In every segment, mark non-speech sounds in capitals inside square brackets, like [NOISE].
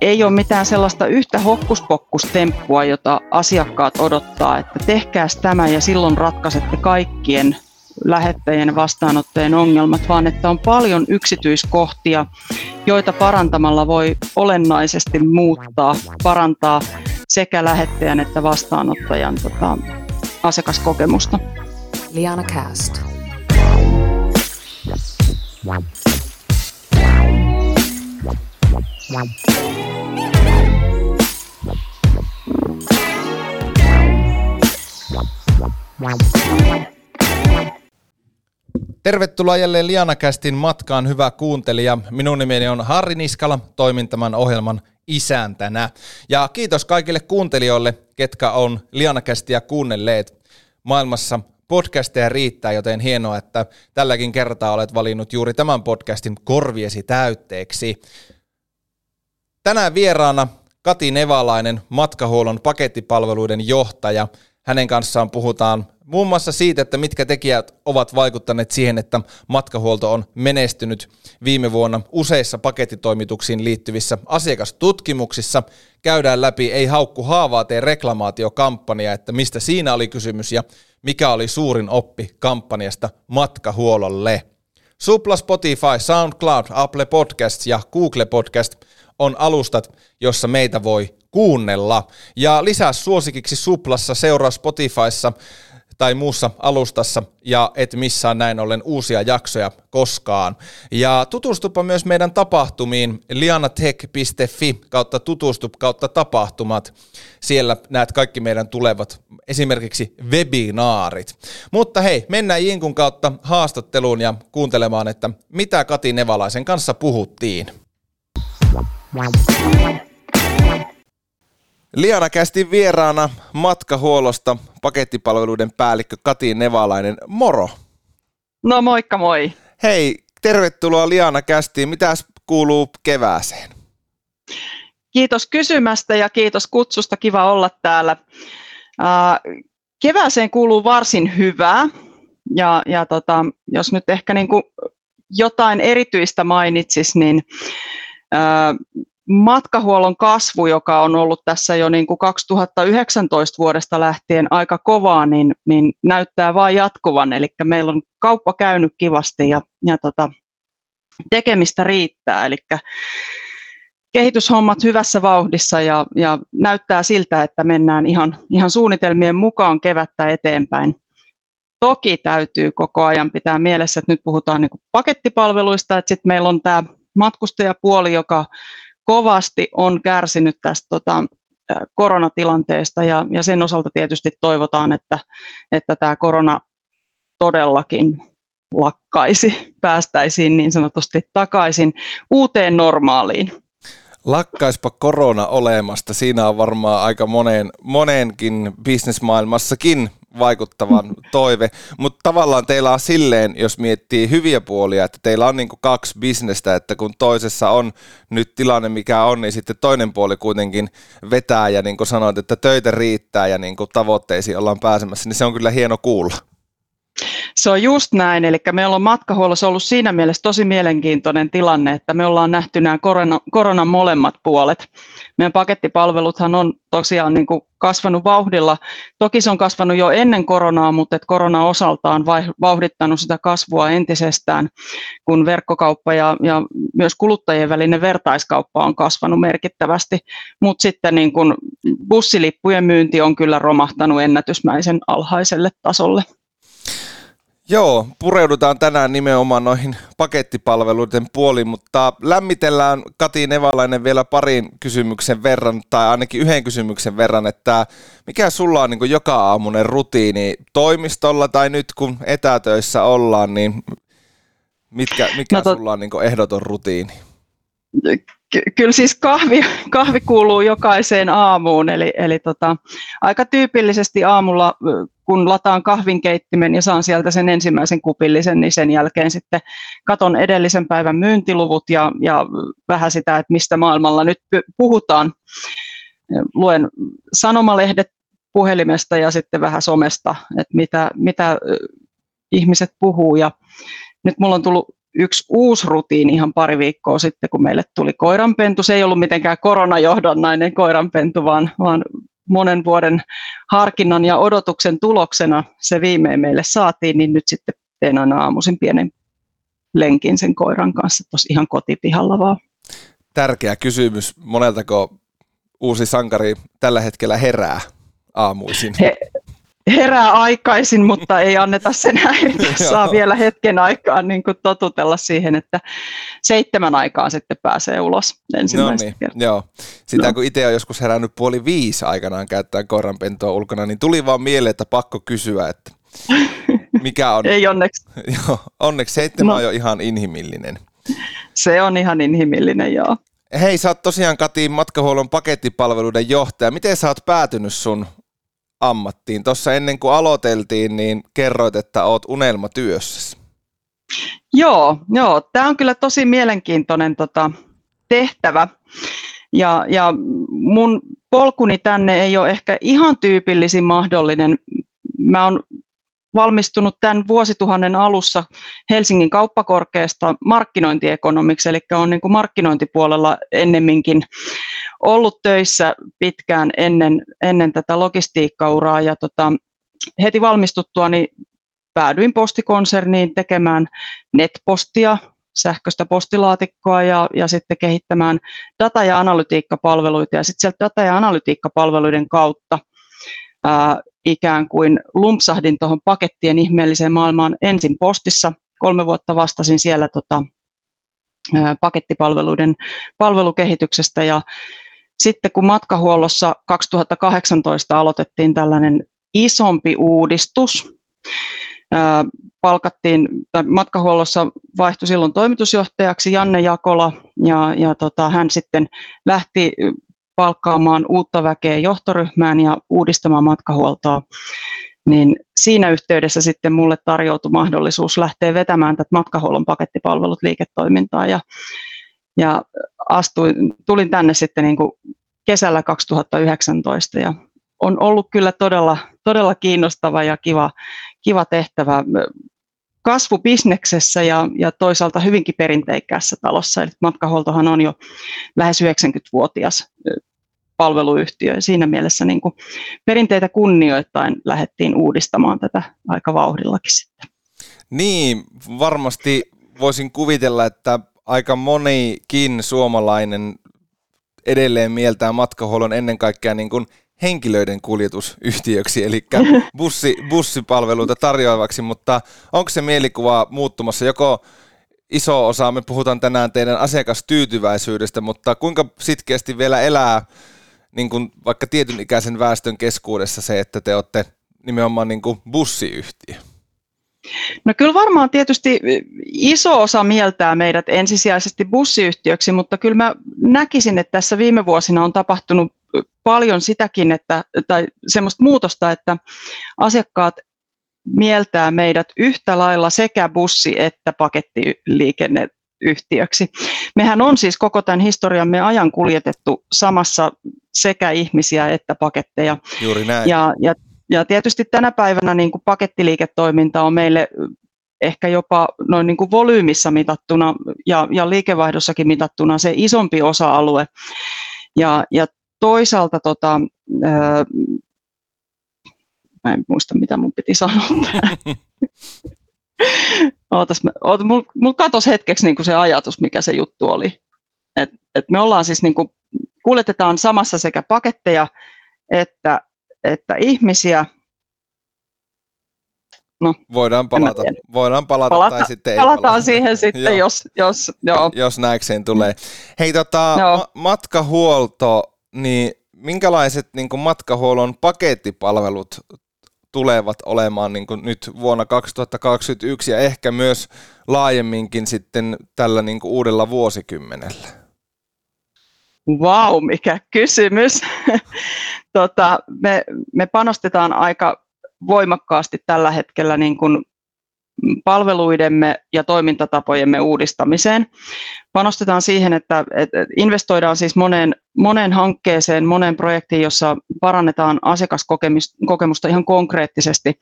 ei ole mitään sellaista yhtä hokkuspokkustemppua, jota asiakkaat odottaa, että tehkääs tämä ja silloin ratkaisette kaikkien lähettäjien vastaanottajien ongelmat, vaan että on paljon yksityiskohtia, joita parantamalla voi olennaisesti muuttaa, parantaa sekä lähettäjän että vastaanottajan tota, asiakaskokemusta. Liana Cast. Tervetuloa jälleen Lianakästin matkaan, hyvä kuuntelija. Minun nimeni on Harri Niskala, toimin tämän ohjelman isäntänä. Ja kiitos kaikille kuuntelijoille, ketkä on Lianakästiä kuunnelleet. Maailmassa podcasteja riittää, joten hienoa, että tälläkin kertaa olet valinnut juuri tämän podcastin korviesi täytteeksi. Tänään vieraana Kati Nevalainen, matkahuollon pakettipalveluiden johtaja. Hänen kanssaan puhutaan muun muassa siitä, että mitkä tekijät ovat vaikuttaneet siihen, että matkahuolto on menestynyt viime vuonna useissa pakettitoimituksiin liittyvissä asiakastutkimuksissa. Käydään läpi Ei haukku haavaa tee reklamaatiokampanja, että mistä siinä oli kysymys ja mikä oli suurin oppi kampanjasta matkahuollolle. Supla, Spotify, SoundCloud, Apple Podcasts ja Google Podcast on alustat, jossa meitä voi kuunnella. Ja lisää suosikiksi Suplassa, seuraa Spotifyssa tai muussa alustassa ja et missään näin ollen uusia jaksoja koskaan. Ja tutustupa myös meidän tapahtumiin lianatech.fi kautta tutustu kautta tapahtumat. Siellä näet kaikki meidän tulevat esimerkiksi webinaarit. Mutta hei, mennään Jinkun kautta haastatteluun ja kuuntelemaan, että mitä Kati Nevalaisen kanssa puhuttiin. Liana kästi vieraana matkahuollosta pakettipalveluiden päällikkö Kati Nevalainen. Moro! No moikka moi! Hei, tervetuloa Liana kästiin. Mitäs kuuluu kevääseen? Kiitos kysymästä ja kiitos kutsusta. Kiva olla täällä. Kevääseen kuuluu varsin hyvää. Ja, ja tota, jos nyt ehkä niin kuin jotain erityistä mainitsis, niin matkahuollon kasvu, joka on ollut tässä jo niin kuin 2019 vuodesta lähtien aika kovaa, niin, niin näyttää vain jatkuvan. Eli meillä on kauppa käynyt kivasti ja, ja tota, tekemistä riittää. Eli kehityshommat hyvässä vauhdissa ja, ja näyttää siltä, että mennään ihan, ihan suunnitelmien mukaan kevättä eteenpäin. Toki täytyy koko ajan pitää mielessä, että nyt puhutaan niin pakettipalveluista, että sitten meillä on tämä matkustajapuoli, joka kovasti on kärsinyt tästä tota, koronatilanteesta ja, ja sen osalta tietysti toivotaan, että, että tämä korona todellakin lakkaisi, päästäisiin niin sanotusti takaisin uuteen normaaliin. Lakkaispa korona olemasta. Siinä on varmaan aika monen, monenkin bisnesmaailmassakin vaikuttavan toive, mutta tavallaan teillä on silleen, jos miettii hyviä puolia, että teillä on niinku kaksi bisnestä, että kun toisessa on nyt tilanne mikä on, niin sitten toinen puoli kuitenkin vetää ja niin kuin sanoit, että töitä riittää ja niin kuin tavoitteisiin ollaan pääsemässä, niin se on kyllä hieno kuulla. Se on just näin, eli meillä on matkahuollossa ollut siinä mielessä tosi mielenkiintoinen tilanne, että me ollaan nähty nämä korona, koronan molemmat puolet. Meidän pakettipalveluthan on tosiaan niin kuin kasvanut vauhdilla. Toki se on kasvanut jo ennen koronaa, mutta että korona osaltaan vauhdittanut sitä kasvua entisestään, kun verkkokauppa ja, ja myös kuluttajien välinen vertaiskauppa on kasvanut merkittävästi. Mutta sitten niin kuin bussilippujen myynti on kyllä romahtanut ennätysmäisen alhaiselle tasolle. Joo, pureudutaan tänään nimenomaan noihin pakettipalveluiden puoliin, mutta lämmitellään Kati Nevalainen vielä parin kysymyksen verran, tai ainakin yhden kysymyksen verran, että mikä sulla on niin joka aamunen rutiini toimistolla tai nyt kun etätöissä ollaan, niin mitkä, mikä no to... sulla on niin ehdoton rutiini? Ky- kyllä siis kahvi, kahvi kuuluu jokaiseen aamuun, eli, eli tota, aika tyypillisesti aamulla kun lataan kahvinkeittimen ja saan sieltä sen ensimmäisen kupillisen, niin sen jälkeen sitten katon edellisen päivän myyntiluvut ja, ja vähän sitä, että mistä maailmalla nyt puhutaan. Luen sanomalehdet puhelimesta ja sitten vähän somesta, että mitä, mitä ihmiset puhuu. Ja nyt mulla on tullut yksi uusi rutiini ihan pari viikkoa sitten, kun meille tuli koiranpentu. Se ei ollut mitenkään koronajohdonnainen koiranpentu, vaan, vaan monen vuoden harkinnan ja odotuksen tuloksena se viimein meille saatiin, niin nyt sitten teen aina aamuisin pienen lenkin sen koiran kanssa tuossa ihan kotipihalla vaan. Tärkeä kysymys. Moneltako uusi sankari tällä hetkellä herää aamuisin? He, herää aikaisin, mutta ei anneta sen [LAUGHS] häiritä. Saa vielä hetken aikaa niin kuin totutella siihen, että seitsemän aikaa sitten pääsee ulos ensimmäistä no niin, joo. Sitä no. kun itse on joskus herännyt puoli viisi aikanaan käyttää koiranpentoa ulkona, niin tuli vaan mieleen, että pakko kysyä, että [LAUGHS] mikä on... ei onneksi. [LAUGHS] joo, onneksi seitsemän no. on jo ihan inhimillinen. Se on ihan inhimillinen, joo. Hei, sä oot tosiaan Kati matkahuollon pakettipalveluiden johtaja. Miten sä oot päätynyt sun ammattiin? Tuossa ennen kuin aloiteltiin, niin kerroit, että oot unelmatyössä. Joo, joo. tämä on kyllä tosi mielenkiintoinen tota, tehtävä. Ja, ja mun polkuni tänne ei ole ehkä ihan tyypillisin mahdollinen. Mä oon valmistunut tämän vuosituhannen alussa Helsingin kauppakorkeasta markkinointiekonomiksi, eli on niin kuin markkinointipuolella ennemminkin ollut töissä pitkään ennen, ennen tätä logistiikkauraa ja tota, heti valmistuttua niin päädyin postikonserniin tekemään netpostia, sähköistä postilaatikkoa ja, ja sitten kehittämään data- ja analytiikkapalveluita ja sitten sieltä data- ja analytiikkapalveluiden kautta ää, ikään kuin lumpsahdin tuohon pakettien ihmeelliseen maailmaan ensin postissa. Kolme vuotta vastasin siellä tota, pakettipalveluiden palvelukehityksestä ja sitten kun matkahuollossa 2018 aloitettiin tällainen isompi uudistus, palkattiin, tai matkahuollossa vaihtui silloin toimitusjohtajaksi Janne Jakola, ja, ja tota, hän sitten lähti palkkaamaan uutta väkeä johtoryhmään ja uudistamaan matkahuoltoa, niin siinä yhteydessä sitten mulle tarjoutui mahdollisuus lähteä vetämään tätä matkahuollon pakettipalvelut liiketoimintaa ja, ja astuin, tulin tänne sitten niin kuin kesällä 2019 ja on ollut kyllä todella, todella kiinnostava ja kiva, kiva tehtävä kasvubisneksessä ja, ja toisaalta hyvinkin perinteikkäässä talossa. Eli matkahuoltohan on jo lähes 90-vuotias palveluyhtiö ja siinä mielessä niin kuin perinteitä kunnioittain lähdettiin uudistamaan tätä aika vauhdillakin sitten. Niin, varmasti voisin kuvitella, että aika monikin suomalainen edelleen mieltää matkahuollon ennen kaikkea niin kuin henkilöiden kuljetusyhtiöksi, eli [LAUGHS] bussi, bussipalveluita tarjoavaksi, mutta onko se mielikuva muuttumassa joko iso osa, me puhutaan tänään teidän asiakastyytyväisyydestä, mutta kuinka sitkeästi vielä elää niin kuin vaikka tietyn ikäisen väestön keskuudessa se, että te olette nimenomaan niin kuin bussiyhtiö? No kyllä varmaan tietysti iso osa mieltää meidät ensisijaisesti bussiyhtiöksi, mutta kyllä mä näkisin, että tässä viime vuosina on tapahtunut paljon sitäkin, että, tai semmoista muutosta, että asiakkaat mieltää meidät yhtä lailla sekä bussi- että pakettiliikenneyhtiöksi. Mehän on siis koko tämän historiamme ajan kuljetettu samassa sekä ihmisiä että paketteja. Juuri näin. Ja, ja ja tietysti tänä päivänä niin kuin pakettiliiketoiminta on meille ehkä jopa noin niin kuin volyymissa mitattuna ja, ja liikevaihdossakin mitattuna se isompi osa-alue. Ja, ja toisaalta tota, ää, mä en muista mitä mun piti sanoa. [LAUGHS] Ootas, mä, oot, mulla mul katosi hetkeksi niin kuin se ajatus, mikä se juttu oli. Et, et me ollaan siis niin kuin, kuljetetaan samassa sekä paketteja että että ihmisiä No, voidaan palata, voidaan palata, palata tai sitten ei Palataan palata. siihen [LAUGHS] sitten, joo. jos, jos, joo. jos näikseen tulee. Hei, tota, ma- matkahuolto, niin minkälaiset niin kuin matkahuollon pakettipalvelut tulevat olemaan niin kuin nyt vuonna 2021 ja ehkä myös laajemminkin sitten tällä niin kuin uudella vuosikymmenellä? Vau, wow, mikä kysymys. [LAUGHS] tota, me, me panostetaan aika voimakkaasti tällä hetkellä niin kuin palveluidemme ja toimintatapojemme uudistamiseen. Panostetaan siihen, että, että investoidaan siis moneen, moneen hankkeeseen, moneen projektiin, jossa parannetaan asiakaskokemusta ihan konkreettisesti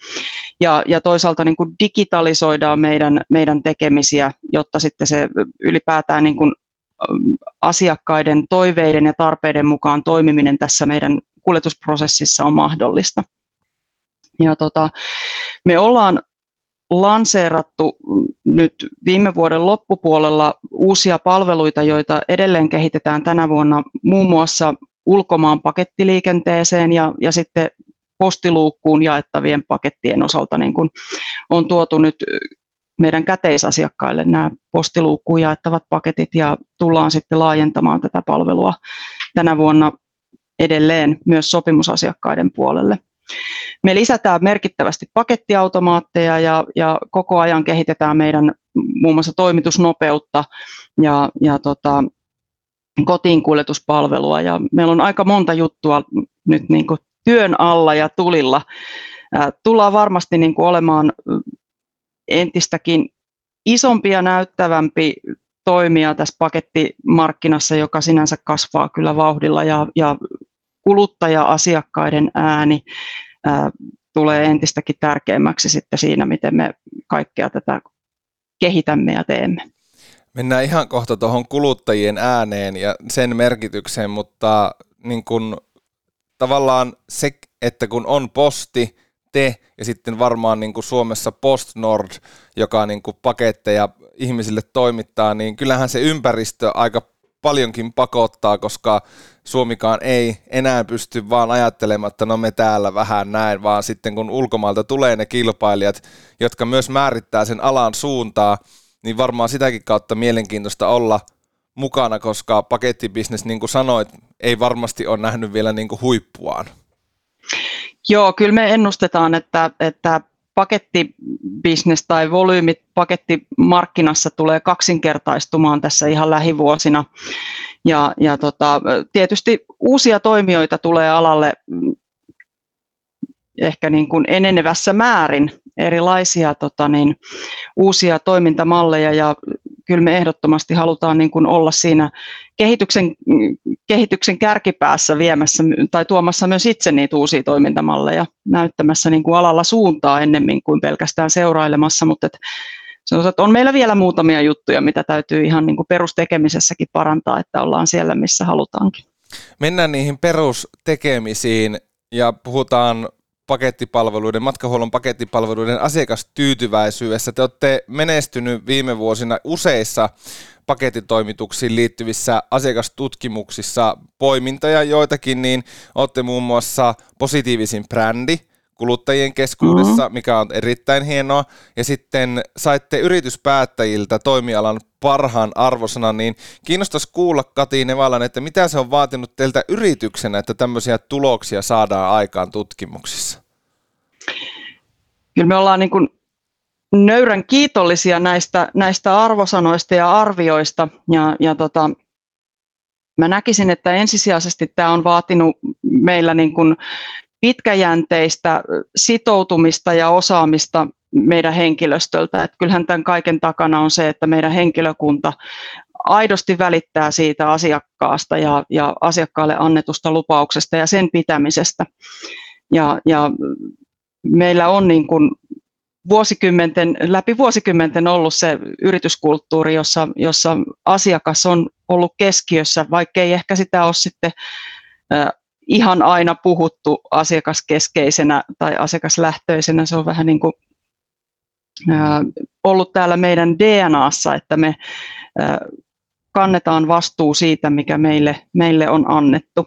ja, ja toisaalta niin kuin digitalisoidaan meidän, meidän tekemisiä, jotta sitten se ylipäätään niin kuin asiakkaiden toiveiden ja tarpeiden mukaan toimiminen tässä meidän kuljetusprosessissa on mahdollista. Ja tota, me ollaan lanseerattu nyt viime vuoden loppupuolella uusia palveluita, joita edelleen kehitetään tänä vuonna muun muassa ulkomaan pakettiliikenteeseen ja, ja sitten postiluukkuun jaettavien pakettien osalta niin kun on tuotu nyt meidän käteisasiakkaille nämä postiluukkuun jaettavat paketit ja tullaan sitten laajentamaan tätä palvelua tänä vuonna edelleen myös sopimusasiakkaiden puolelle. Me lisätään merkittävästi pakettiautomaatteja ja, ja koko ajan kehitetään meidän muun muassa toimitusnopeutta ja, ja tota, kotiin kuljetuspalvelua. Ja meillä on aika monta juttua nyt niin kuin työn alla ja tulilla. Tullaan varmasti niin kuin olemaan entistäkin isompi ja näyttävämpi toimija tässä pakettimarkkinassa, joka sinänsä kasvaa kyllä vauhdilla ja, ja kuluttaja-asiakkaiden ääni ää, tulee entistäkin tärkeämmäksi sitten siinä, miten me kaikkea tätä kehitämme ja teemme. Mennään ihan kohta tuohon kuluttajien ääneen ja sen merkitykseen, mutta niin kun, tavallaan se, että kun on posti, te ja sitten varmaan niin kuin Suomessa PostNord, joka niin kuin paketteja ihmisille toimittaa, niin kyllähän se ympäristö aika paljonkin pakottaa, koska Suomikaan ei enää pysty vaan ajattelemaan, että no me täällä vähän näin, vaan sitten kun ulkomailta tulee ne kilpailijat, jotka myös määrittää sen alan suuntaa, niin varmaan sitäkin kautta mielenkiintoista olla mukana, koska pakettibisnes, niin kuin sanoit, ei varmasti ole nähnyt vielä niin kuin huippuaan. Joo, kyllä me ennustetaan, että, että pakettibisnes tai volyymit pakettimarkkinassa tulee kaksinkertaistumaan tässä ihan lähivuosina. Ja, ja tota, tietysti uusia toimijoita tulee alalle ehkä niin kuin enenevässä määrin erilaisia tota niin, uusia toimintamalleja ja kyllä me ehdottomasti halutaan niin kuin olla siinä kehityksen, kehityksen kärkipäässä viemässä tai tuomassa myös itse niitä uusia toimintamalleja, näyttämässä niin kuin alalla suuntaa ennemmin kuin pelkästään seurailemassa, mutta et että on meillä vielä muutamia juttuja, mitä täytyy ihan niin kuin perustekemisessäkin parantaa, että ollaan siellä, missä halutaankin. Mennään niihin perustekemisiin ja puhutaan pakettipalveluiden, matkahuollon pakettipalveluiden asiakastyytyväisyydessä. Te olette menestynyt viime vuosina useissa pakettitoimituksiin liittyvissä asiakastutkimuksissa poimintoja joitakin, niin olette muun muassa positiivisin brändi kuluttajien keskuudessa, mm-hmm. mikä on erittäin hienoa. Ja sitten saitte yrityspäättäjiltä toimialan parhaan arvosana, niin kiinnostaisi kuulla Kati Nevalan, että mitä se on vaatinut teiltä yrityksenä, että tämmöisiä tuloksia saadaan aikaan tutkimuksissa? Kyllä me ollaan niin kuin nöyrän kiitollisia näistä, näistä arvosanoista ja arvioista. Ja, ja tota, mä näkisin, että ensisijaisesti tämä on vaatinut meillä niin kuin pitkäjänteistä sitoutumista ja osaamista meidän henkilöstöltä. Että kyllähän tämän kaiken takana on se, että meidän henkilökunta aidosti välittää siitä asiakkaasta ja, ja asiakkaalle annetusta lupauksesta ja sen pitämisestä. Ja, ja meillä on niin kuin vuosikymmenten, läpi vuosikymmenten ollut se yrityskulttuuri, jossa, jossa asiakas on ollut keskiössä, vaikkei ehkä sitä ole sitten ihan aina puhuttu asiakaskeskeisenä tai asiakaslähtöisenä. Se on vähän niin kuin ollut täällä meidän DNAssa, että me kannetaan vastuu siitä, mikä meille, meille on annettu.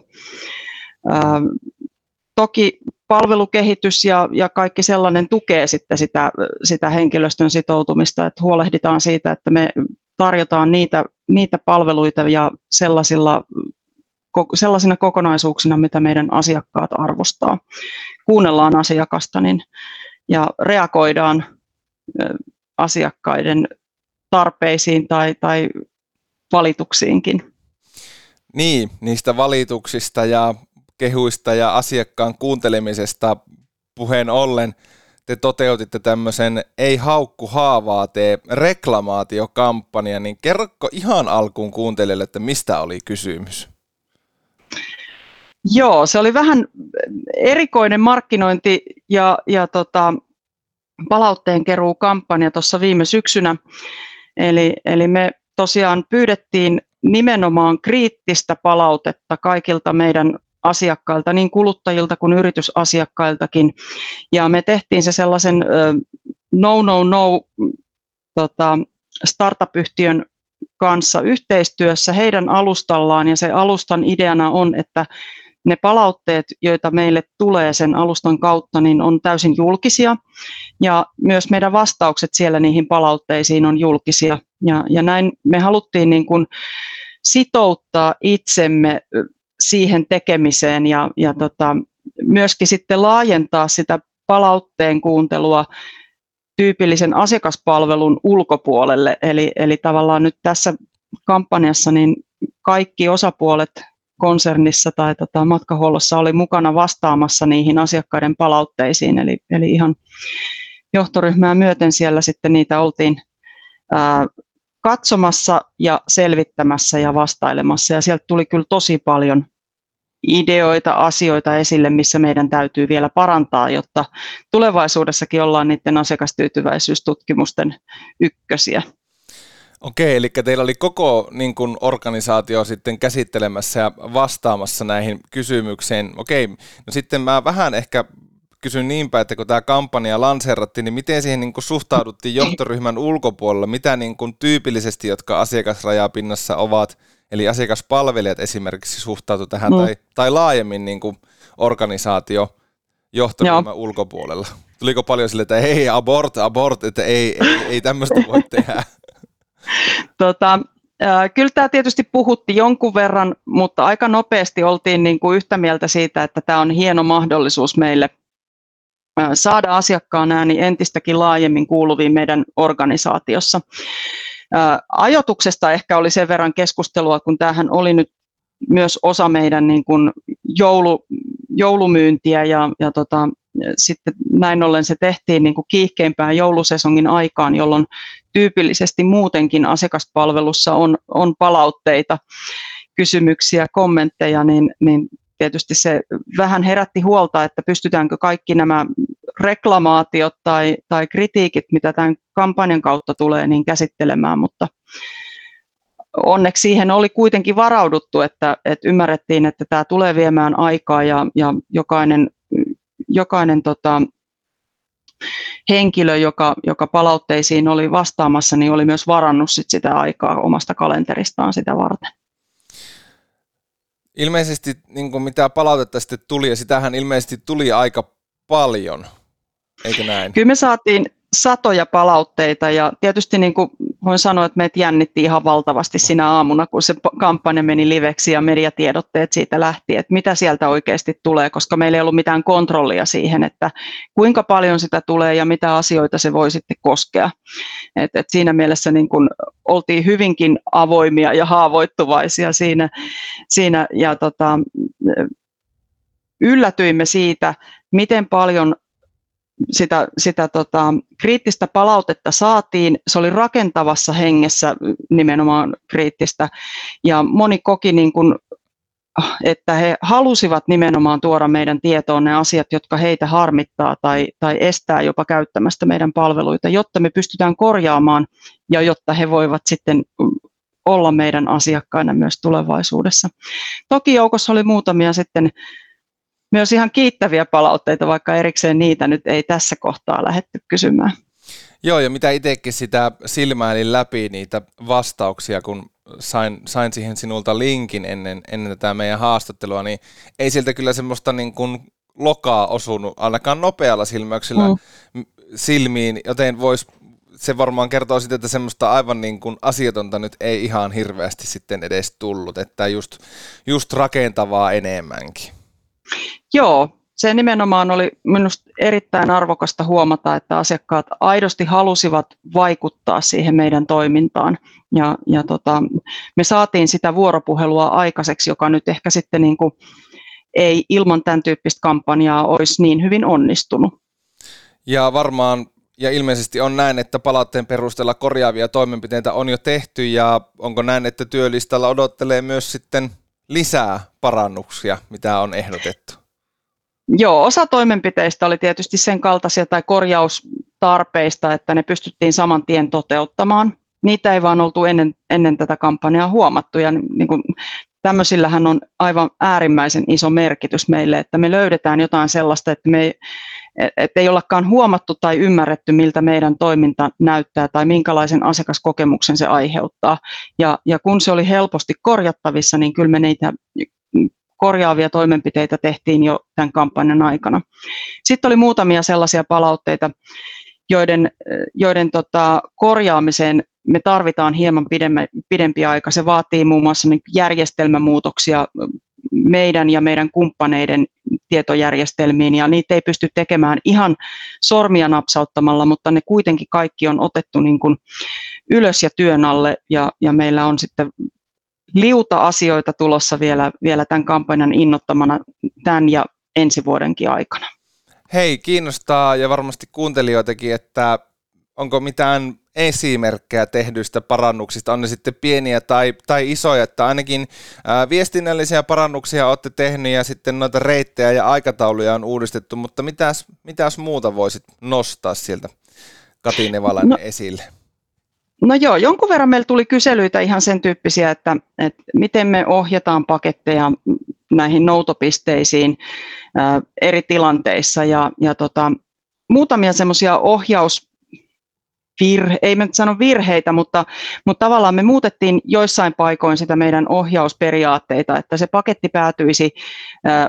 Toki palvelukehitys ja, ja kaikki sellainen tukee sitten sitä, sitä henkilöstön sitoutumista, että huolehditaan siitä, että me tarjotaan niitä, niitä palveluita ja sellaisilla, sellaisina kokonaisuuksina, mitä meidän asiakkaat arvostaa. Kuunnellaan asiakasta niin, ja reagoidaan asiakkaiden tarpeisiin tai, tai valituksiinkin. Niin, niistä valituksista ja kehuista ja asiakkaan kuuntelemisesta puheen ollen. te toteutitte tämmöisen Ei haukku haavaa tee reklamaatiokampanja, niin kerrokko ihan alkuun kuuntelijalle, että mistä oli kysymys? Joo, se oli vähän erikoinen markkinointi ja, ja tota, palautteen keruu kampanja tuossa viime syksynä. Eli, eli me tosiaan pyydettiin nimenomaan kriittistä palautetta kaikilta meidän asiakkailta, niin kuluttajilta kuin yritysasiakkailtakin. Ja me tehtiin se sellaisen no, no, no tota, startup-yhtiön kanssa yhteistyössä heidän alustallaan ja se alustan ideana on, että ne palautteet, joita meille tulee sen alustan kautta, niin on täysin julkisia ja myös meidän vastaukset siellä niihin palautteisiin on julkisia. Ja, ja näin me haluttiin niin kuin sitouttaa itsemme siihen tekemiseen ja, ja tota, myöskin sitten laajentaa sitä palautteen kuuntelua tyypillisen asiakaspalvelun ulkopuolelle. Eli, eli tavallaan nyt tässä kampanjassa niin kaikki osapuolet konsernissa tai tota, matkahuollossa oli mukana vastaamassa niihin asiakkaiden palautteisiin, eli, eli ihan johtoryhmää myöten siellä sitten niitä oltiin ää, katsomassa ja selvittämässä ja vastailemassa, ja sieltä tuli kyllä tosi paljon ideoita, asioita esille, missä meidän täytyy vielä parantaa, jotta tulevaisuudessakin ollaan niiden asiakastyytyväisyystutkimusten ykkösiä. Okei, eli teillä oli koko niin kuin, organisaatio sitten käsittelemässä ja vastaamassa näihin kysymyksiin. Okei, no sitten mä vähän ehkä kysyn niinpä, että kun tämä kampanja lanseerattiin, niin miten siihen niin kuin, suhtauduttiin johtoryhmän ulkopuolella? Mitä niin kuin, tyypillisesti, jotka asiakasrajapinnassa ovat, eli asiakaspalvelijat esimerkiksi suhtautu tähän, mm. tai, tai laajemmin niin kuin, organisaatio johtoryhmän Joo. ulkopuolella? Tuliko paljon sille, että ei, abort, abort, että ei, ei, ei tämmöistä voi [LAUGHS] tehdä? Tota, Kyllä tämä tietysti puhutti jonkun verran, mutta aika nopeasti oltiin niin kuin yhtä mieltä siitä, että tämä on hieno mahdollisuus meille saada asiakkaan ääni entistäkin laajemmin kuuluviin meidän organisaatiossa. Ajotuksesta ehkä oli sen verran keskustelua, kun tämähän oli nyt myös osa meidän niin kuin joulu, joulumyyntiä ja, ja tota, sitten näin ollen se tehtiin niin kuin kiihkeimpään joulusesongin aikaan, jolloin tyypillisesti muutenkin asiakaspalvelussa on, on palautteita, kysymyksiä, kommentteja, niin, niin tietysti se vähän herätti huolta, että pystytäänkö kaikki nämä reklamaatiot tai, tai kritiikit, mitä tämän kampanjan kautta tulee, niin käsittelemään, mutta onneksi siihen oli kuitenkin varauduttu, että, että ymmärrettiin, että tämä tulee viemään aikaa ja, ja jokainen, jokainen tota, henkilö, joka, joka palautteisiin oli vastaamassa, niin oli myös varannut sit sitä aikaa omasta kalenteristaan sitä varten. Ilmeisesti niin mitä palautetta sitten tuli, ja sitähän ilmeisesti tuli aika paljon, eikö näin? Kyllä me saatiin, satoja palautteita ja tietysti niin kuin voin sanoa, että meitä jännitti ihan valtavasti sinä aamuna, kun se kampanja meni liveksi ja mediatiedotteet siitä lähti, että mitä sieltä oikeasti tulee, koska meillä ei ollut mitään kontrollia siihen, että kuinka paljon sitä tulee ja mitä asioita se voi sitten koskea. Et, et siinä mielessä niin kuin oltiin hyvinkin avoimia ja haavoittuvaisia siinä, siinä ja tota, yllätyimme siitä, miten paljon sitä, sitä tota, kriittistä palautetta saatiin. Se oli rakentavassa hengessä nimenomaan kriittistä ja moni koki niin kuin, että he halusivat nimenomaan tuoda meidän tietoon ne asiat, jotka heitä harmittaa tai, tai estää jopa käyttämästä meidän palveluita, jotta me pystytään korjaamaan ja jotta he voivat sitten olla meidän asiakkaina myös tulevaisuudessa. Toki joukossa oli muutamia sitten myös ihan kiittäviä palautteita, vaikka erikseen niitä nyt ei tässä kohtaa lähetty kysymään. Joo, ja mitä itsekin sitä silmäilin läpi niitä vastauksia, kun sain, sain siihen sinulta linkin ennen, ennen tätä meidän haastattelua, niin ei siltä kyllä semmoista niin kuin lokaa osunut ainakaan nopealla silmäyksellä mm. silmiin, joten vois, se varmaan kertoo sitä, että semmoista aivan niin kuin asiatonta nyt ei ihan hirveästi sitten edes tullut, että just, just rakentavaa enemmänkin. Joo, se nimenomaan oli minusta erittäin arvokasta huomata, että asiakkaat aidosti halusivat vaikuttaa siihen meidän toimintaan. Ja, ja tota, me saatiin sitä vuoropuhelua aikaiseksi, joka nyt ehkä sitten niin kuin ei ilman tämän tyyppistä kampanjaa olisi niin hyvin onnistunut. Ja varmaan ja ilmeisesti on näin, että palautteen perusteella korjaavia toimenpiteitä on jo tehty ja onko näin, että työlistalla odottelee myös sitten lisää parannuksia, mitä on ehdotettu? Joo, osa toimenpiteistä oli tietysti sen kaltaisia tai korjaustarpeista, että ne pystyttiin saman tien toteuttamaan. Niitä ei vaan oltu ennen, ennen tätä kampanjaa huomattu ja niin kuin, tämmöisillähän on aivan äärimmäisen iso merkitys meille, että me löydetään jotain sellaista, että me ei, että ei ollakaan huomattu tai ymmärretty, miltä meidän toiminta näyttää tai minkälaisen asiakaskokemuksen se aiheuttaa. Ja, ja kun se oli helposti korjattavissa, niin kyllä me niitä korjaavia toimenpiteitä tehtiin jo tämän kampanjan aikana. Sitten oli muutamia sellaisia palautteita, joiden, joiden tota, korjaamiseen me tarvitaan hieman pidemmä, pidempi aika. Se vaatii muun muassa niin järjestelmämuutoksia meidän ja meidän kumppaneiden tietojärjestelmiin, ja niitä ei pysty tekemään ihan sormia napsauttamalla, mutta ne kuitenkin kaikki on otettu niin kuin ylös ja työn alle, ja, ja meillä on sitten liuta asioita tulossa vielä, vielä tämän kampanjan innottamana tämän ja ensi vuodenkin aikana. Hei, kiinnostaa ja varmasti kuuntelijoitakin, että onko mitään esimerkkejä tehdyistä parannuksista, on ne sitten pieniä tai, tai isoja, että ainakin ää, viestinnällisiä parannuksia olette tehneet ja sitten noita reittejä ja aikatauluja on uudistettu, mutta mitäs, mitäs muuta voisit nostaa sieltä Kati Nevalan no, esille? No joo, jonkun verran meillä tuli kyselyitä ihan sen tyyppisiä, että, että miten me ohjataan paketteja näihin noutopisteisiin ää, eri tilanteissa. Ja, ja tota, muutamia semmoisia ohjaus virhe, ei me nyt sano virheitä, mutta, mutta tavallaan me muutettiin joissain paikoin sitä meidän ohjausperiaatteita, että se paketti päätyisi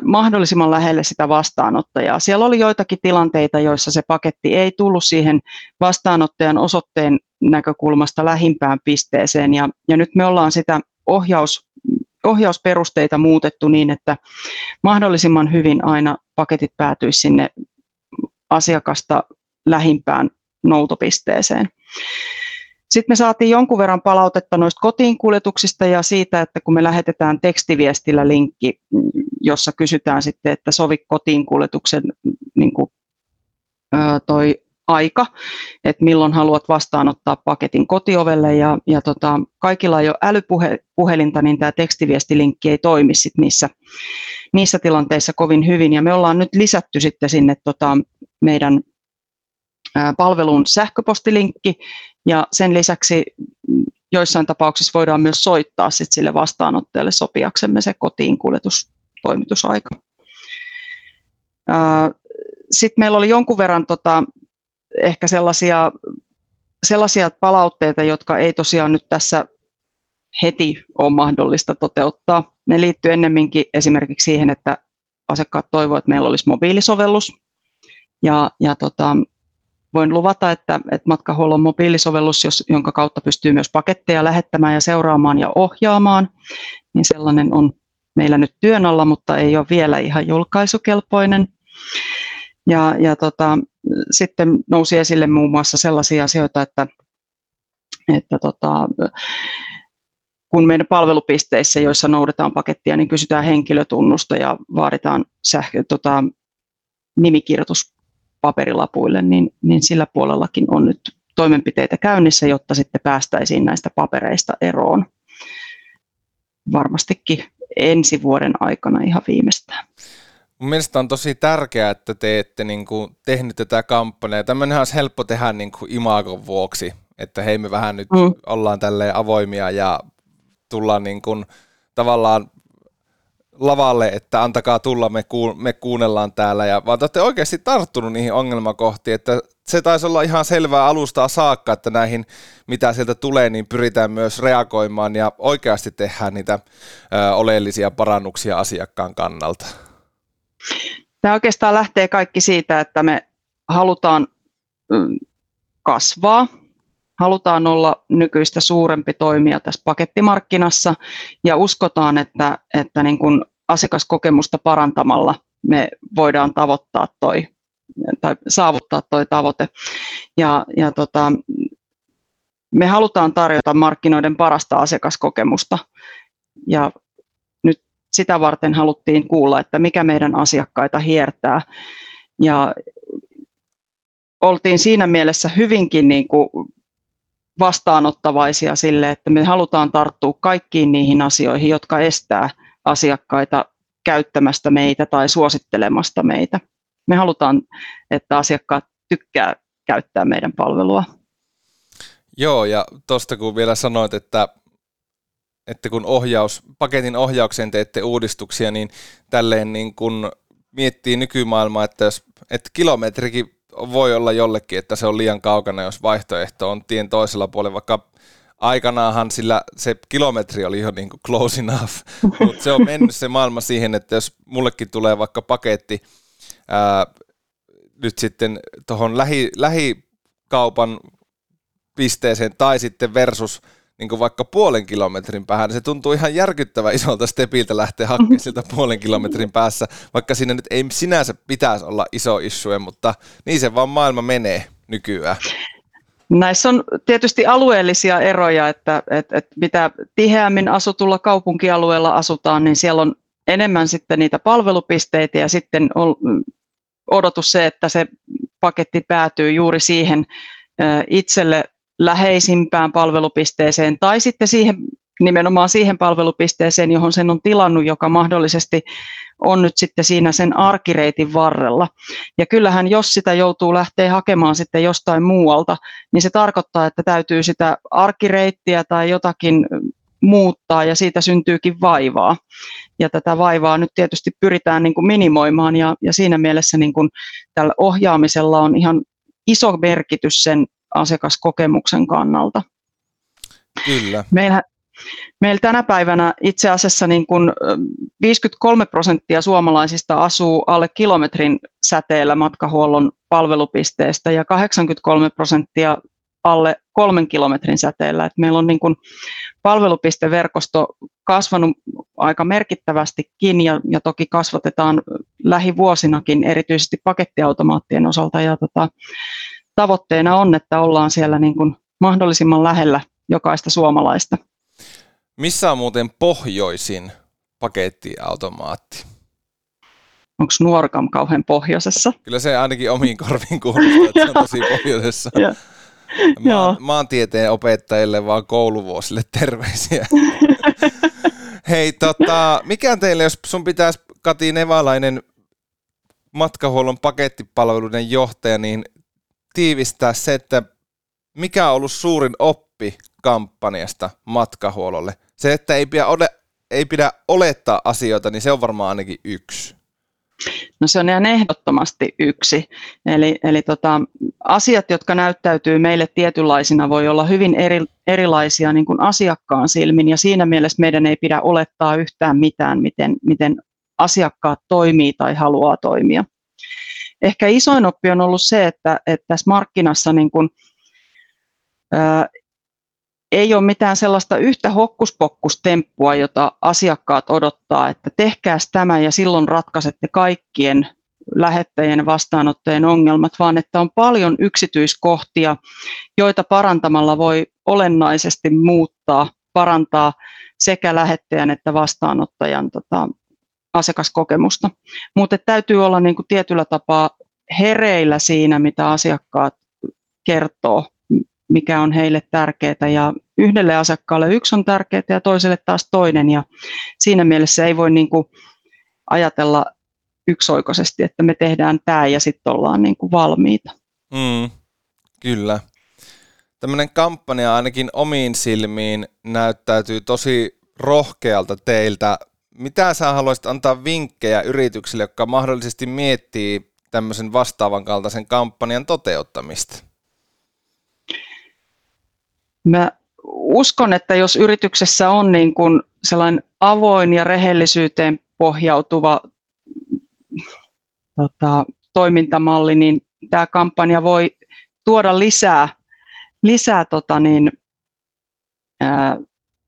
mahdollisimman lähelle sitä vastaanottajaa. Siellä oli joitakin tilanteita, joissa se paketti ei tullut siihen vastaanottajan osoitteen näkökulmasta lähimpään pisteeseen, ja, ja nyt me ollaan sitä ohjaus, ohjausperusteita muutettu niin, että mahdollisimman hyvin aina paketit päätyisi sinne asiakasta lähimpään noutopisteeseen. Sitten me saatiin jonkun verran palautetta noista kotiin kuljetuksista ja siitä, että kun me lähetetään tekstiviestillä linkki, jossa kysytään sitten, että sovi kotiin kuljetuksen niin kuin, toi aika, että milloin haluat vastaanottaa paketin kotiovelle ja, ja tota, kaikilla ei ole älypuhelinta, niin tämä tekstiviestilinkki ei toimi sit niissä, niissä tilanteissa kovin hyvin ja me ollaan nyt lisätty sitten sinne tota, meidän palvelun sähköpostilinkki ja sen lisäksi joissain tapauksissa voidaan myös soittaa sit sille vastaanottajalle sopiaksemme se kotiin kuljetustoimitusaika. Sitten meillä oli jonkun verran tota, ehkä sellaisia, sellaisia palautteita, jotka ei tosiaan nyt tässä heti ole mahdollista toteuttaa. Ne liittyy ennemminkin esimerkiksi siihen, että asiakkaat toivovat, että meillä olisi mobiilisovellus. Ja, ja tota, voin luvata, että, että matkahuollon mobiilisovellus, jos, jonka kautta pystyy myös paketteja lähettämään ja seuraamaan ja ohjaamaan, niin sellainen on meillä nyt työn alla, mutta ei ole vielä ihan julkaisukelpoinen. Ja, ja tota, sitten nousi esille muun muassa sellaisia asioita, että, että tota, kun meidän palvelupisteissä, joissa noudetaan pakettia, niin kysytään henkilötunnusta ja vaaditaan sähkö, tota, nimikirjoitus paperilapuille, niin, niin sillä puolellakin on nyt toimenpiteitä käynnissä, jotta sitten päästäisiin näistä papereista eroon varmastikin ensi vuoden aikana ihan viimeistään. Mun mielestä on tosi tärkeää, että te ette niin kuin tehnyt tätä kampanjaa. Tämmöinen olisi helppo tehdä niin kuin imagon vuoksi, että hei me vähän nyt mm. ollaan tälleen avoimia ja tullaan niin kuin tavallaan lavalle, että antakaa tulla, me, kuun, me kuunnellaan täällä, ja vaan te olette oikeasti tarttunut niihin ongelmakohtiin, että se taisi olla ihan selvää alusta saakka, että näihin, mitä sieltä tulee, niin pyritään myös reagoimaan ja oikeasti tehdään niitä ö, oleellisia parannuksia asiakkaan kannalta. Tämä oikeastaan lähtee kaikki siitä, että me halutaan mm, kasvaa, halutaan olla nykyistä suurempi toimija tässä pakettimarkkinassa ja uskotaan, että, että niin kuin asiakaskokemusta parantamalla me voidaan tavoittaa toi, tai saavuttaa tuo tavoite. Ja, ja tota, me halutaan tarjota markkinoiden parasta asiakaskokemusta ja nyt sitä varten haluttiin kuulla, että mikä meidän asiakkaita hiertää. Ja oltiin siinä mielessä hyvinkin niin kuin vastaanottavaisia sille, että me halutaan tarttua kaikkiin niihin asioihin, jotka estää asiakkaita käyttämästä meitä tai suosittelemasta meitä. Me halutaan, että asiakkaat tykkää käyttää meidän palvelua. Joo, ja tuosta kun vielä sanoit, että, että kun ohjaus, paketin ohjaukseen teette uudistuksia, niin tälleen niin kun miettii nykymaailmaa, että, jos, että kilometrikin voi olla jollekin, että se on liian kaukana, jos vaihtoehto on tien toisella puolella, vaikka aikanaanhan sillä se kilometri oli jo niin kuin close enough, [LAUGHS] mutta se on mennyt se maailma siihen, että jos mullekin tulee vaikka paketti ää, nyt sitten tuohon lähi, lähikaupan pisteeseen tai sitten versus niin kuin vaikka puolen kilometrin päähän, niin se tuntuu ihan järkyttävä isolta stepiltä lähteä hakemaan siltä puolen kilometrin päässä, vaikka siinä nyt ei sinänsä pitäisi olla iso issue, mutta niin se vaan maailma menee nykyään. Näissä on tietysti alueellisia eroja, että, että, että mitä tiheämmin asutulla kaupunkialueella asutaan, niin siellä on enemmän sitten niitä palvelupisteitä ja sitten on odotus se, että se paketti päätyy juuri siihen itselle läheisimpään palvelupisteeseen tai sitten siihen, nimenomaan siihen palvelupisteeseen, johon sen on tilannut, joka mahdollisesti on nyt sitten siinä sen arkireitin varrella. Ja kyllähän jos sitä joutuu lähteä hakemaan sitten jostain muualta, niin se tarkoittaa, että täytyy sitä arkireittiä tai jotakin muuttaa ja siitä syntyykin vaivaa. Ja tätä vaivaa nyt tietysti pyritään niin kuin minimoimaan ja, ja siinä mielessä niin kuin tällä ohjaamisella on ihan iso merkitys sen asiakaskokemuksen kannalta. Kyllä. Meillä, meillä tänä päivänä itse asiassa niin kuin 53 prosenttia suomalaisista asuu alle kilometrin säteellä matkahuollon palvelupisteestä ja 83 prosenttia alle kolmen kilometrin säteellä. Et meillä on niin kuin palvelupisteverkosto kasvanut aika merkittävästikin ja, ja toki kasvatetaan lähivuosinakin erityisesti pakettiautomaattien osalta. Ja tota, tavoitteena on, että ollaan siellä niin kuin mahdollisimman lähellä jokaista suomalaista. Missä on muuten pohjoisin pakettiautomaatti? Onko Nuorkam kauhean pohjoisessa? Kyllä se ainakin omiin korviin kuulostaa, että se on tosi pohjoisessa. [LAUGHS] Maan, maantieteen opettajille vaan kouluvuosille terveisiä. [LAUGHS] Hei, tota, mikä teille, jos sun pitäisi Kati Nevalainen matkahuollon pakettipalveluiden johtaja, niin tiivistää se, että mikä on ollut suurin oppi kampanjasta matkahuollolle? Se, että ei pidä, ole, ei pidä olettaa asioita, niin se on varmaan ainakin yksi. No se on ihan ehdottomasti yksi. Eli, eli tota, asiat, jotka näyttäytyy meille tietynlaisina, voi olla hyvin eri, erilaisia niin kuin asiakkaan silmin, ja siinä mielessä meidän ei pidä olettaa yhtään mitään, miten, miten asiakkaat toimii tai haluaa toimia. Ehkä isoin oppi on ollut se, että, että tässä markkinassa niin kuin, ää, ei ole mitään sellaista yhtä hokkuspokkustemppua, jota asiakkaat odottaa, että tehkääs tämä ja silloin ratkaisette kaikkien lähettäjien vastaanottajien ongelmat, vaan että on paljon yksityiskohtia, joita parantamalla voi olennaisesti muuttaa, parantaa sekä lähettäjän että vastaanottajan tota, asiakaskokemusta. Mutta täytyy olla niin kuin tietyllä tapaa hereillä siinä, mitä asiakkaat kertoo mikä on heille tärkeää ja yhdelle asiakkaalle yksi on tärkeää ja toiselle taas toinen ja siinä mielessä ei voi niin kuin ajatella yksioikoisesti, että me tehdään tämä ja sitten ollaan niin kuin valmiita. Mm, kyllä. Tämmöinen kampanja ainakin omiin silmiin näyttäytyy tosi rohkealta teiltä. Mitä sä haluaisit antaa vinkkejä yrityksille, jotka mahdollisesti miettii tämmöisen vastaavan kaltaisen kampanjan toteuttamista? Mä uskon, että jos yrityksessä on niin kuin sellainen avoin ja rehellisyyteen pohjautuva tota, toimintamalli, niin tämä kampanja voi tuoda lisää, lisää tota niin, ää,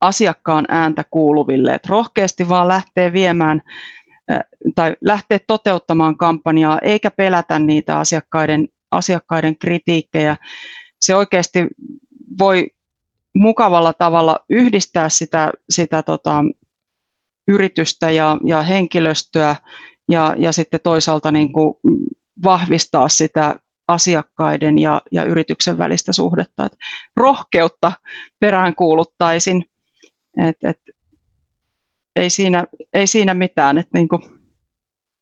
asiakkaan ääntä kuuluville. Et rohkeasti vaan lähtee viemään ää, tai lähtee toteuttamaan kampanjaa, eikä pelätä niitä asiakkaiden, asiakkaiden kritiikkejä. Se oikeasti voi mukavalla tavalla yhdistää sitä, sitä tota, yritystä ja, ja henkilöstöä ja, ja sitten toisaalta niin kuin vahvistaa sitä asiakkaiden ja, ja yrityksen välistä suhdetta. Et rohkeutta perään että et, ei, siinä, ei siinä mitään, että niinku,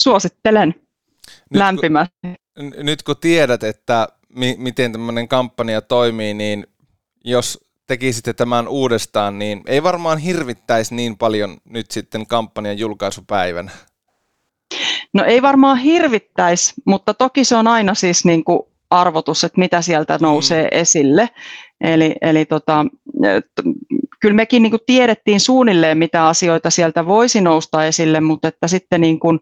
suosittelen nyt, lämpimästi. Kun, nyt kun tiedät, että mi, miten tämmöinen kampanja toimii, niin jos tekisitte tämän uudestaan, niin ei varmaan hirvittäisi niin paljon nyt sitten kampanjan julkaisupäivänä. No ei varmaan hirvittäisi, mutta toki se on aina siis niin kuin arvotus, että mitä sieltä nousee mm. esille. Eli, eli tota, kyllä mekin niin kuin tiedettiin suunnilleen, mitä asioita sieltä voisi nousta esille, mutta että sitten niin kuin,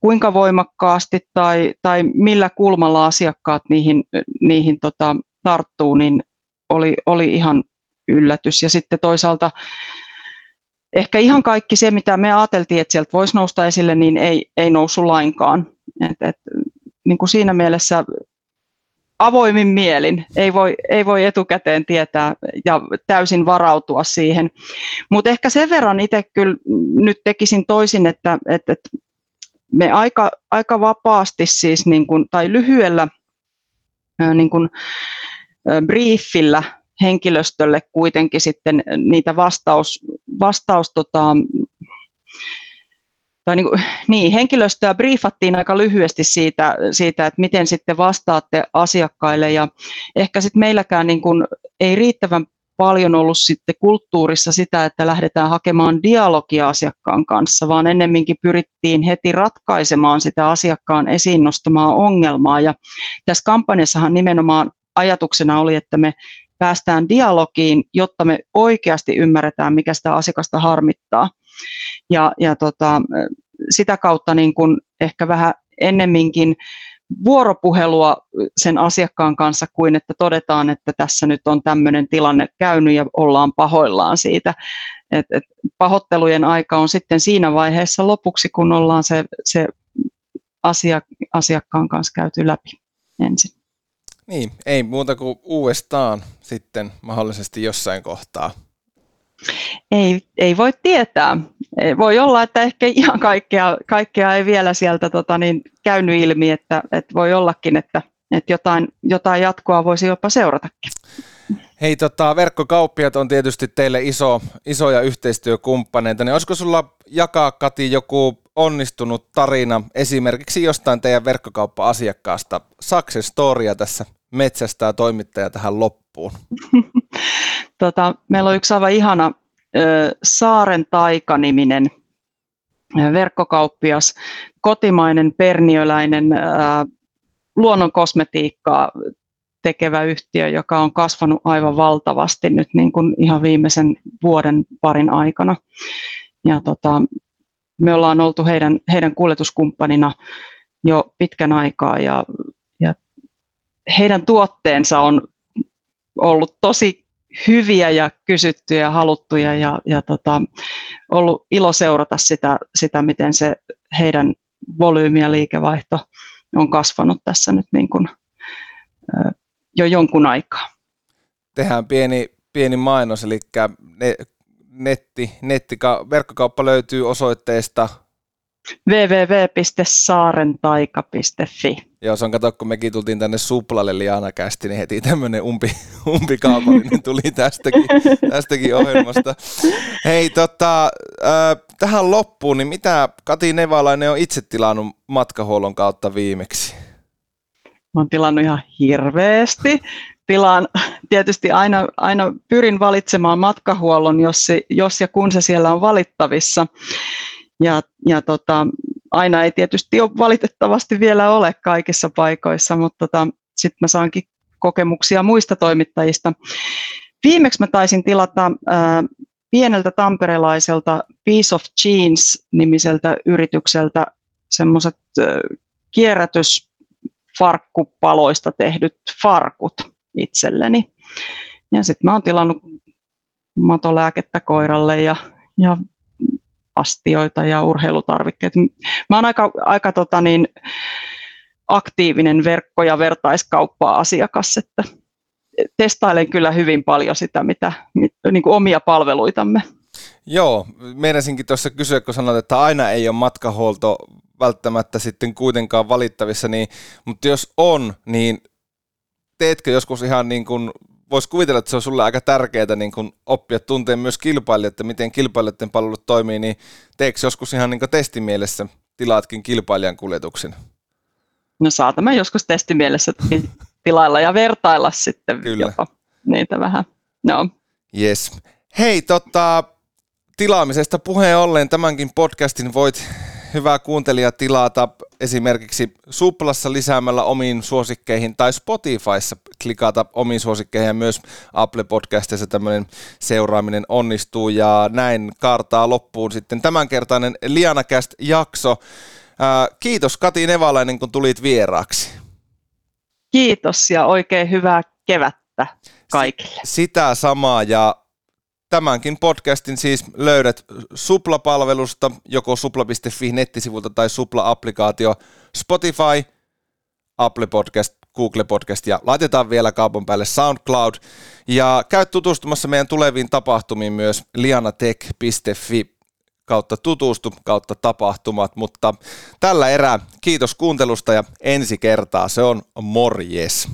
kuinka voimakkaasti tai, tai millä kulmalla asiakkaat niihin, niihin tota, tarttuu, niin oli, oli ihan yllätys. Ja sitten toisaalta ehkä ihan kaikki se, mitä me ajateltiin, että sieltä voisi nousta esille, niin ei, ei noussut lainkaan. Et, et, niin kuin siinä mielessä avoimin mielin, ei voi, ei voi etukäteen tietää ja täysin varautua siihen. Mutta ehkä sen verran itse kyllä nyt tekisin toisin, että, että, me aika, aika vapaasti siis niin kuin, tai lyhyellä niin kuin, briefillä henkilöstölle kuitenkin sitten niitä vastaus, vastaus tota, tai niin, kuin, [LAUGHS] niin, henkilöstöä briefattiin aika lyhyesti siitä, siitä, että miten sitten vastaatte asiakkaille ja ehkä sitten meilläkään niin kuin, ei riittävän paljon ollut sitten kulttuurissa sitä, että lähdetään hakemaan dialogia asiakkaan kanssa, vaan ennemminkin pyrittiin heti ratkaisemaan sitä asiakkaan esiin nostamaa ongelmaa. Ja tässä kampanjassahan nimenomaan ajatuksena oli, että me päästään dialogiin, jotta me oikeasti ymmärretään, mikä sitä asiakasta harmittaa. Ja, ja tota, sitä kautta niin kuin ehkä vähän ennemminkin vuoropuhelua sen asiakkaan kanssa kuin että todetaan, että tässä nyt on tämmöinen tilanne käynyt ja ollaan pahoillaan siitä. Et, et pahoittelujen aika on sitten siinä vaiheessa lopuksi, kun ollaan se, se asia, asiakkaan kanssa käyty läpi ensin. Niin, ei muuta kuin uudestaan sitten mahdollisesti jossain kohtaa. Ei, ei voi tietää. Voi olla, että ehkä ihan kaikkea, kaikkea ei vielä sieltä tota, niin, käynyt ilmi, että, että voi ollakin, että, että jotain, jotain jatkoa voisi jopa seuratakin. Hei, tota, verkkokauppiat on tietysti teille iso, isoja yhteistyökumppaneita, niin olisiko sulla jakaa, Kati, joku onnistunut tarina esimerkiksi jostain teidän verkkokauppa-asiakkaasta, success storya tässä metsästää toimittaja tähän loppuun? [LAUGHS] tota, meillä on yksi aivan ihana Saaren Taika-niminen verkkokauppias, kotimainen perniöläinen luonnonkosmetiikkaa tekevä yhtiö, joka on kasvanut aivan valtavasti nyt niin kuin ihan viimeisen vuoden parin aikana. Ja tota, me ollaan oltu heidän, heidän kuljetuskumppanina jo pitkän aikaa ja, ja heidän tuotteensa on ollut tosi hyviä ja kysyttyjä ja haluttuja ja, ja tota, ollut ilo seurata sitä, sitä, miten se heidän volyymi ja liikevaihto on kasvanut tässä nyt niin kuin, jo jonkun aikaa. Tehdään pieni, pieni mainos, eli ne, netti, netti, verkkokauppa löytyy osoitteesta www.saarentaika.fi. Joo, se on kato, kun mekin tultiin tänne Suplalle Liana kästi, niin heti tämmöinen umpi, [LAUGHS] umpikaupallinen tuli tästäkin, [LAUGHS] tästäkin ohjelmasta. Hei, tota, äh, tähän loppuun, niin mitä Kati Nevalainen on itse tilannut matkahuollon kautta viimeksi? Mä oon tilannut ihan hirveästi. Tilaan tietysti aina, aina pyrin valitsemaan matkahuollon, jos, se, jos ja kun se siellä on valittavissa. Ja, ja tota, aina ei tietysti ole valitettavasti vielä ole kaikissa paikoissa, mutta tota, sitten mä saankin kokemuksia muista toimittajista. Viimeksi mä taisin tilata ää, pieneltä tamperelaiselta Piece of Jeans-nimiseltä yritykseltä semmoiset kierrätysfarkkupaloista tehdyt farkut itselleni. Ja sitten mä oon tilannut matolääkettä koiralle ja, ja astioita ja urheilutarvikkeita. Mä oon aika, aika tota niin, aktiivinen verkko- ja vertaiskauppa-asiakas, että testailen kyllä hyvin paljon sitä, mitä, niin kuin omia palveluitamme. Joo, meinasinkin tuossa kysyä, kun sanoit, että aina ei ole matkahuolto välttämättä sitten kuitenkaan valittavissa, niin, mutta jos on, niin teetkö joskus ihan niin kuin, voisi kuvitella, että se on sulle aika tärkeää niin kuin oppia tunteen myös kilpailijat, että miten kilpailijoiden palvelut toimii, niin teekö joskus ihan niin testimielessä tilaatkin kilpailijan kuljetuksen? No saatamme joskus testimielessä [LAUGHS] tilailla ja vertailla sitten Kyllä. jopa niitä vähän. No. Yes. Hei, tota, tilaamisesta puheen ollen tämänkin podcastin voit hyvä kuuntelija tilata esimerkiksi Suplassa lisäämällä omiin suosikkeihin tai Spotifyssa klikata omiin suosikkeihin ja myös Apple Podcastissa tämmöinen seuraaminen onnistuu ja näin kaartaa loppuun sitten tämänkertainen Lianakäst jakso. Ää, kiitos Kati Nevalainen, kun tulit vieraaksi. Kiitos ja oikein hyvää kevättä kaikille. Sitä samaa ja tämänkin podcastin siis löydät Supla-palvelusta, joko supla.fi nettisivulta tai Supla-applikaatio, Spotify, Apple Podcast, Google Podcast ja laitetaan vielä kaupan päälle SoundCloud. Ja käy tutustumassa meidän tuleviin tapahtumiin myös lianatech.fi kautta tutustu kautta tapahtumat, mutta tällä erää kiitos kuuntelusta ja ensi kertaa se on morjes.